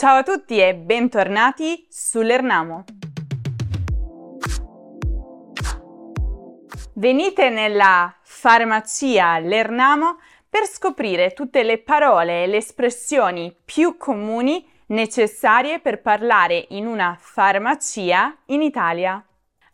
Ciao a tutti e bentornati sull'Ernamo. Venite nella farmacia L'Ernamo per scoprire tutte le parole e le espressioni più comuni necessarie per parlare in una farmacia in Italia.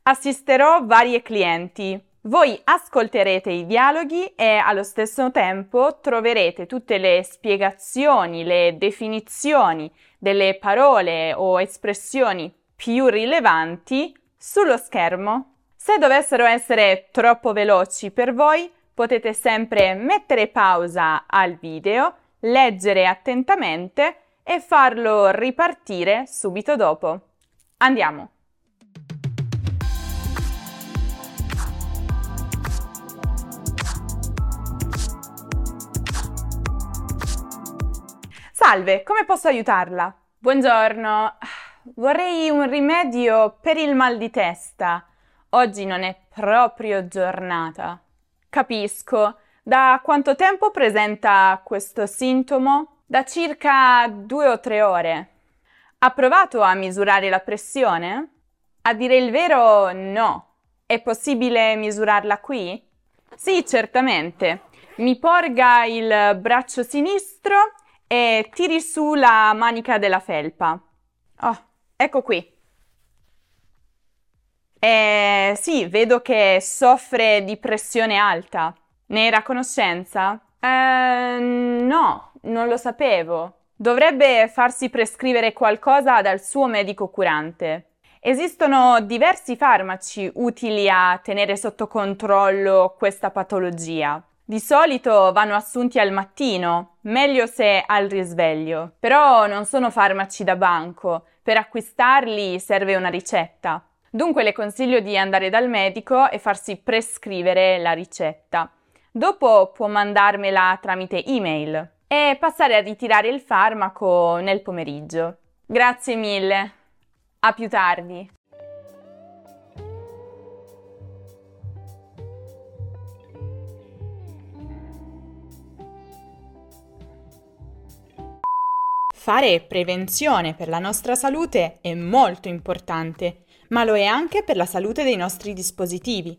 Assisterò varie clienti, voi ascolterete i dialoghi e allo stesso tempo troverete tutte le spiegazioni, le definizioni delle parole o espressioni più rilevanti sullo schermo. Se dovessero essere troppo veloci per voi, potete sempre mettere pausa al video, leggere attentamente e farlo ripartire subito dopo. Andiamo! Salve, come posso aiutarla? Buongiorno, vorrei un rimedio per il mal di testa. Oggi non è proprio giornata. Capisco. Da quanto tempo presenta questo sintomo? Da circa due o tre ore. Ha provato a misurare la pressione? A dire il vero, no. È possibile misurarla qui? Sì, certamente. Mi porga il braccio sinistro e tiri su la manica della felpa. Oh, ecco qui. E sì, vedo che soffre di pressione alta. Ne era a conoscenza? Eh, no, non lo sapevo. Dovrebbe farsi prescrivere qualcosa dal suo medico curante. Esistono diversi farmaci utili a tenere sotto controllo questa patologia. Di solito vanno assunti al mattino, meglio se al risveglio, però non sono farmaci da banco, per acquistarli serve una ricetta. Dunque le consiglio di andare dal medico e farsi prescrivere la ricetta. Dopo può mandarmela tramite email e passare a ritirare il farmaco nel pomeriggio. Grazie mille. A più tardi. Fare prevenzione per la nostra salute è molto importante, ma lo è anche per la salute dei nostri dispositivi.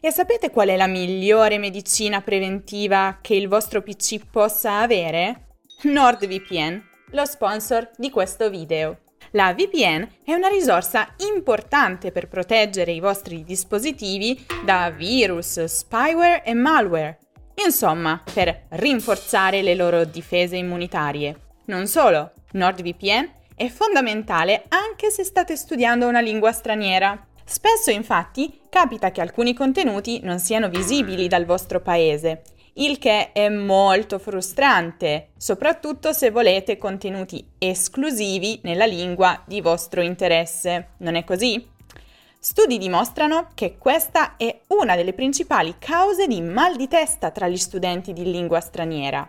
E sapete qual è la migliore medicina preventiva che il vostro PC possa avere? NordVPN, lo sponsor di questo video. La VPN è una risorsa importante per proteggere i vostri dispositivi da virus, spyware e malware. Insomma, per rinforzare le loro difese immunitarie. Non solo, NordVPN è fondamentale anche se state studiando una lingua straniera. Spesso infatti capita che alcuni contenuti non siano visibili dal vostro paese, il che è molto frustrante, soprattutto se volete contenuti esclusivi nella lingua di vostro interesse. Non è così? Studi dimostrano che questa è una delle principali cause di mal di testa tra gli studenti di lingua straniera.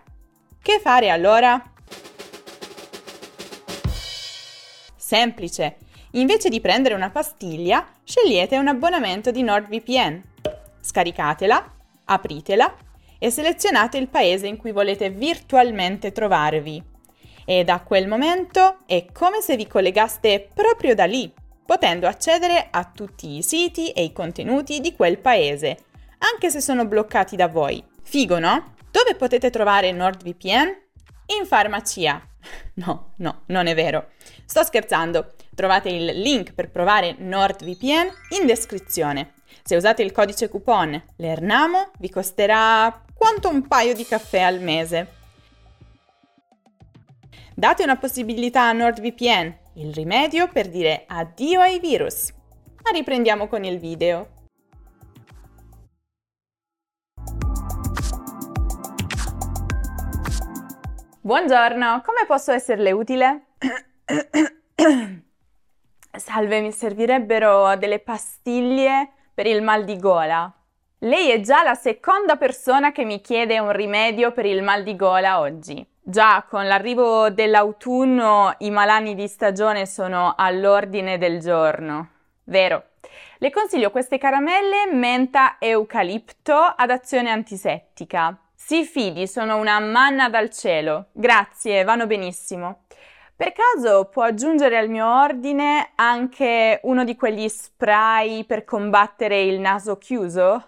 Che fare allora? Semplice. Invece di prendere una pastiglia, scegliete un abbonamento di NordVPN. Scaricatela, apritela e selezionate il paese in cui volete virtualmente trovarvi. E da quel momento è come se vi collegaste proprio da lì, potendo accedere a tutti i siti e i contenuti di quel paese, anche se sono bloccati da voi. Figo, no? Dove potete trovare NordVPN? In farmacia. No, no, non è vero. Sto scherzando. Trovate il link per provare NordVPN in descrizione. Se usate il codice coupon LERNAMO vi costerà quanto un paio di caffè al mese. Date una possibilità a NordVPN, il rimedio per dire addio ai virus. Ma riprendiamo con il video. Buongiorno, come posso esserle utile? Salve, mi servirebbero delle pastiglie per il mal di gola. Lei è già la seconda persona che mi chiede un rimedio per il mal di gola oggi. Già con l'arrivo dell'autunno i malanni di stagione sono all'ordine del giorno. Vero. Le consiglio queste caramelle menta eucalipto ad azione antisettica. Si fidi, sono una manna dal cielo. Grazie, vanno benissimo. Per caso può aggiungere al mio ordine anche uno di quegli spray per combattere il naso chiuso?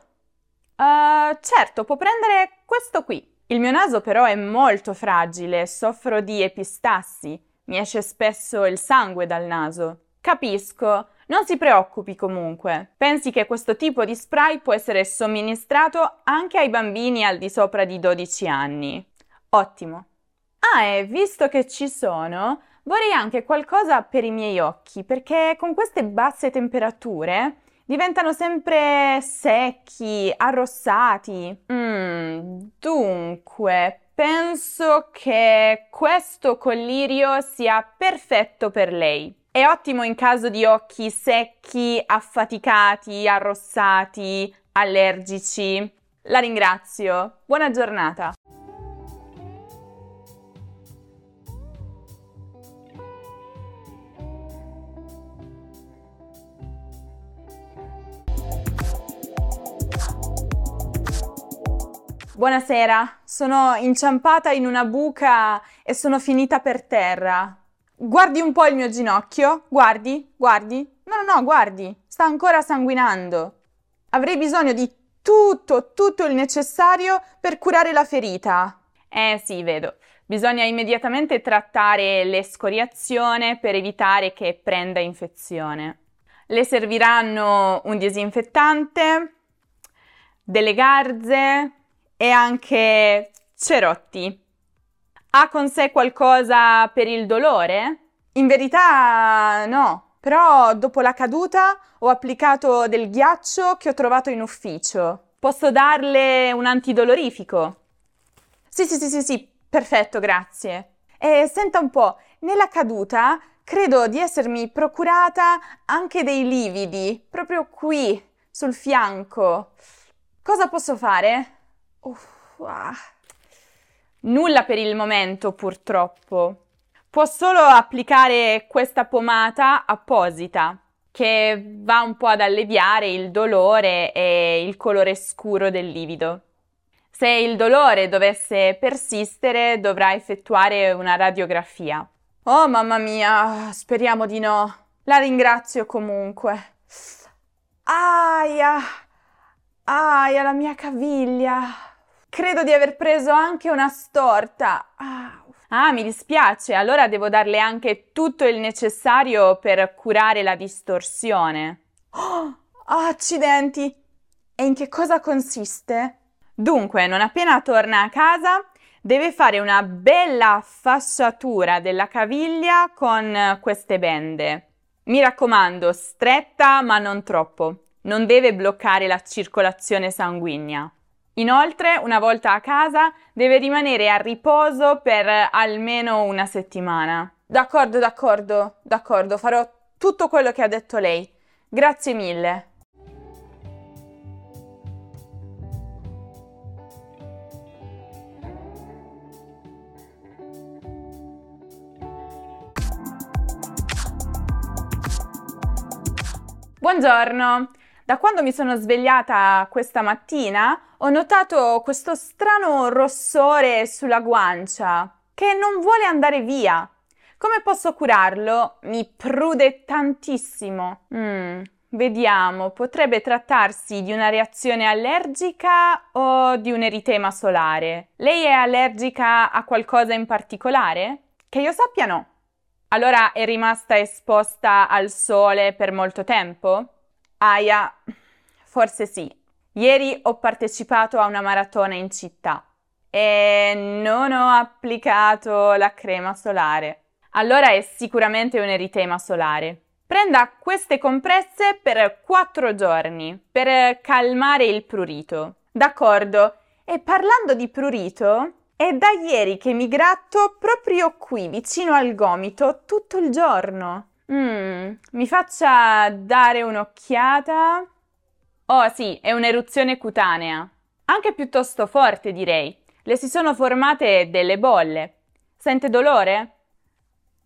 Uh, certo, può prendere questo qui. Il mio naso però è molto fragile, soffro di epistassi, mi esce spesso il sangue dal naso. Capisco, non si preoccupi comunque. Pensi che questo tipo di spray può essere somministrato anche ai bambini al di sopra di 12 anni. Ottimo. Ah, e visto che ci sono, vorrei anche qualcosa per i miei occhi, perché con queste basse temperature diventano sempre secchi, arrossati. Mm, dunque, penso che questo collirio sia perfetto per lei. È ottimo in caso di occhi secchi, affaticati, arrossati, allergici. La ringrazio. Buona giornata. Buonasera, sono inciampata in una buca e sono finita per terra. Guardi un po' il mio ginocchio, guardi, guardi. No, no, no, guardi, sta ancora sanguinando. Avrei bisogno di tutto, tutto il necessario per curare la ferita. Eh sì, vedo. Bisogna immediatamente trattare l'escoriazione per evitare che prenda infezione. Le serviranno un disinfettante, delle garze, e anche cerotti. Ha con sé qualcosa per il dolore? In verità no, però dopo la caduta ho applicato del ghiaccio che ho trovato in ufficio. Posso darle un antidolorifico? Sì, sì, sì, sì, sì, perfetto, grazie. E senta un po', nella caduta credo di essermi procurata anche dei lividi, proprio qui, sul fianco. Cosa posso fare? Uff, ah. Nulla per il momento, purtroppo. Può solo applicare questa pomata apposita che va un po' ad alleviare il dolore e il colore scuro del livido. Se il dolore dovesse persistere, dovrà effettuare una radiografia. Oh mamma mia, speriamo di no. La ringrazio comunque. Aia, aia, la mia caviglia. Credo di aver preso anche una storta. Ah, ah, mi dispiace, allora devo darle anche tutto il necessario per curare la distorsione. Oh, accidenti! E in che cosa consiste? Dunque, non appena torna a casa, deve fare una bella fasciatura della caviglia con queste bende. Mi raccomando, stretta ma non troppo. Non deve bloccare la circolazione sanguigna. Inoltre, una volta a casa, deve rimanere a riposo per almeno una settimana. D'accordo, d'accordo, d'accordo, farò tutto quello che ha detto lei. Grazie mille. Buongiorno. Da quando mi sono svegliata questa mattina ho notato questo strano rossore sulla guancia che non vuole andare via. Come posso curarlo? Mi prude tantissimo. Mm, vediamo, potrebbe trattarsi di una reazione allergica o di un eritema solare. Lei è allergica a qualcosa in particolare? Che io sappia no. Allora è rimasta esposta al sole per molto tempo? Aia, forse sì. Ieri ho partecipato a una maratona in città e non ho applicato la crema solare. Allora è sicuramente un eritema solare. Prenda queste compresse per 4 giorni per calmare il prurito. D'accordo. E parlando di prurito, è da ieri che mi gratto proprio qui, vicino al gomito, tutto il giorno. Mm, mi faccia dare un'occhiata. Oh sì, è un'eruzione cutanea. Anche piuttosto forte, direi. Le si sono formate delle bolle. Sente dolore?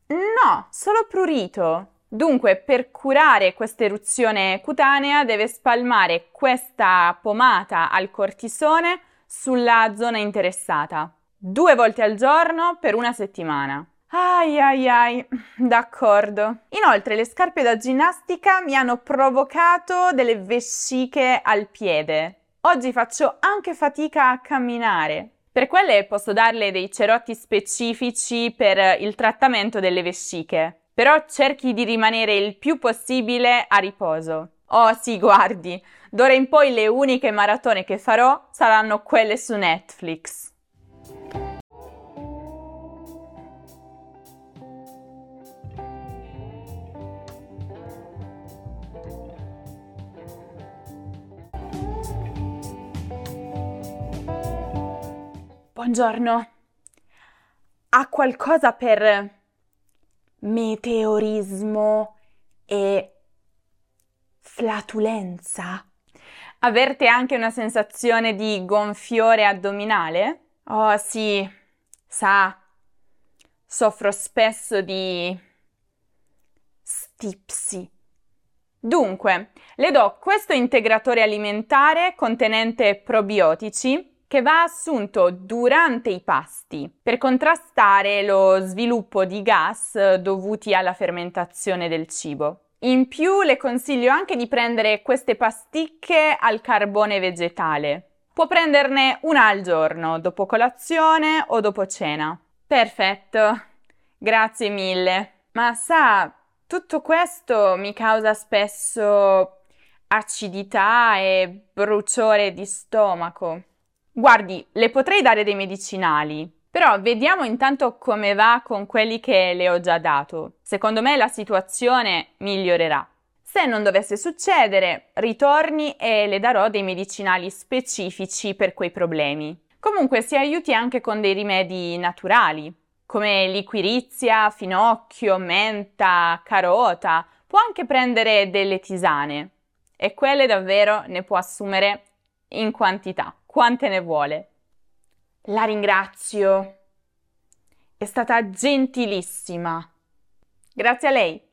No, solo prurito. Dunque, per curare questa eruzione cutanea deve spalmare questa pomata al cortisone sulla zona interessata, due volte al giorno per una settimana. Ai ai ai, d'accordo. Inoltre le scarpe da ginnastica mi hanno provocato delle vesciche al piede. Oggi faccio anche fatica a camminare. Per quelle posso darle dei cerotti specifici per il trattamento delle vesciche, però cerchi di rimanere il più possibile a riposo. Oh sì, guardi, d'ora in poi le uniche maratone che farò saranno quelle su Netflix. Buongiorno. Ha qualcosa per meteorismo e flatulenza? Averte anche una sensazione di gonfiore addominale? Oh sì, sa, soffro spesso di stipsi. Dunque, le do questo integratore alimentare contenente probiotici che va assunto durante i pasti per contrastare lo sviluppo di gas dovuti alla fermentazione del cibo. In più le consiglio anche di prendere queste pasticche al carbone vegetale. Può prenderne una al giorno, dopo colazione o dopo cena. Perfetto, grazie mille. Ma sa, tutto questo mi causa spesso acidità e bruciore di stomaco. Guardi, le potrei dare dei medicinali, però vediamo intanto come va con quelli che le ho già dato. Secondo me la situazione migliorerà. Se non dovesse succedere, ritorni e le darò dei medicinali specifici per quei problemi. Comunque si aiuti anche con dei rimedi naturali, come liquirizia, finocchio, menta, carota. Può anche prendere delle tisane e quelle davvero ne può assumere in quantità quante ne vuole. La ringrazio. È stata gentilissima. Grazie a lei.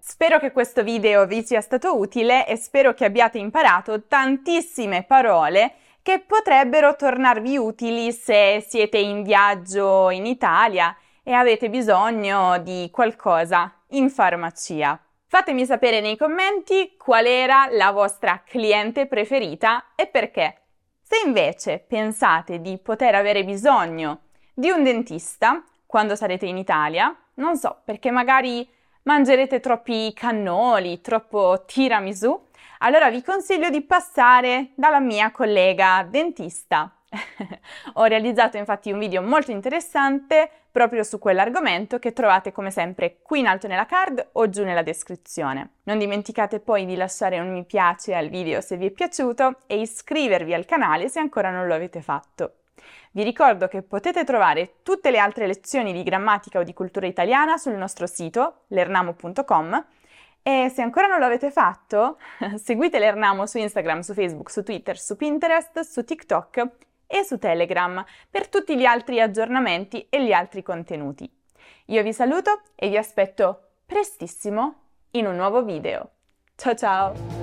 Spero che questo video vi sia stato utile e spero che abbiate imparato tantissime parole che potrebbero tornarvi utili se siete in viaggio in Italia e avete bisogno di qualcosa in farmacia. Fatemi sapere nei commenti qual era la vostra cliente preferita e perché. Se invece pensate di poter avere bisogno di un dentista quando sarete in Italia, non so, perché magari mangerete troppi cannoli, troppo tiramisù, allora vi consiglio di passare dalla mia collega dentista Ho realizzato infatti un video molto interessante proprio su quell'argomento che trovate come sempre qui in alto nella card o giù nella descrizione. Non dimenticate poi di lasciare un mi piace al video se vi è piaciuto e iscrivervi al canale se ancora non lo avete fatto. Vi ricordo che potete trovare tutte le altre lezioni di grammatica o di cultura italiana sul nostro sito lernamo.com e se ancora non l'avete fatto, seguite l'Ernamo su Instagram, su Facebook, su Twitter, su Pinterest, su TikTok e su Telegram per tutti gli altri aggiornamenti e gli altri contenuti. Io vi saluto e vi aspetto prestissimo in un nuovo video. Ciao ciao!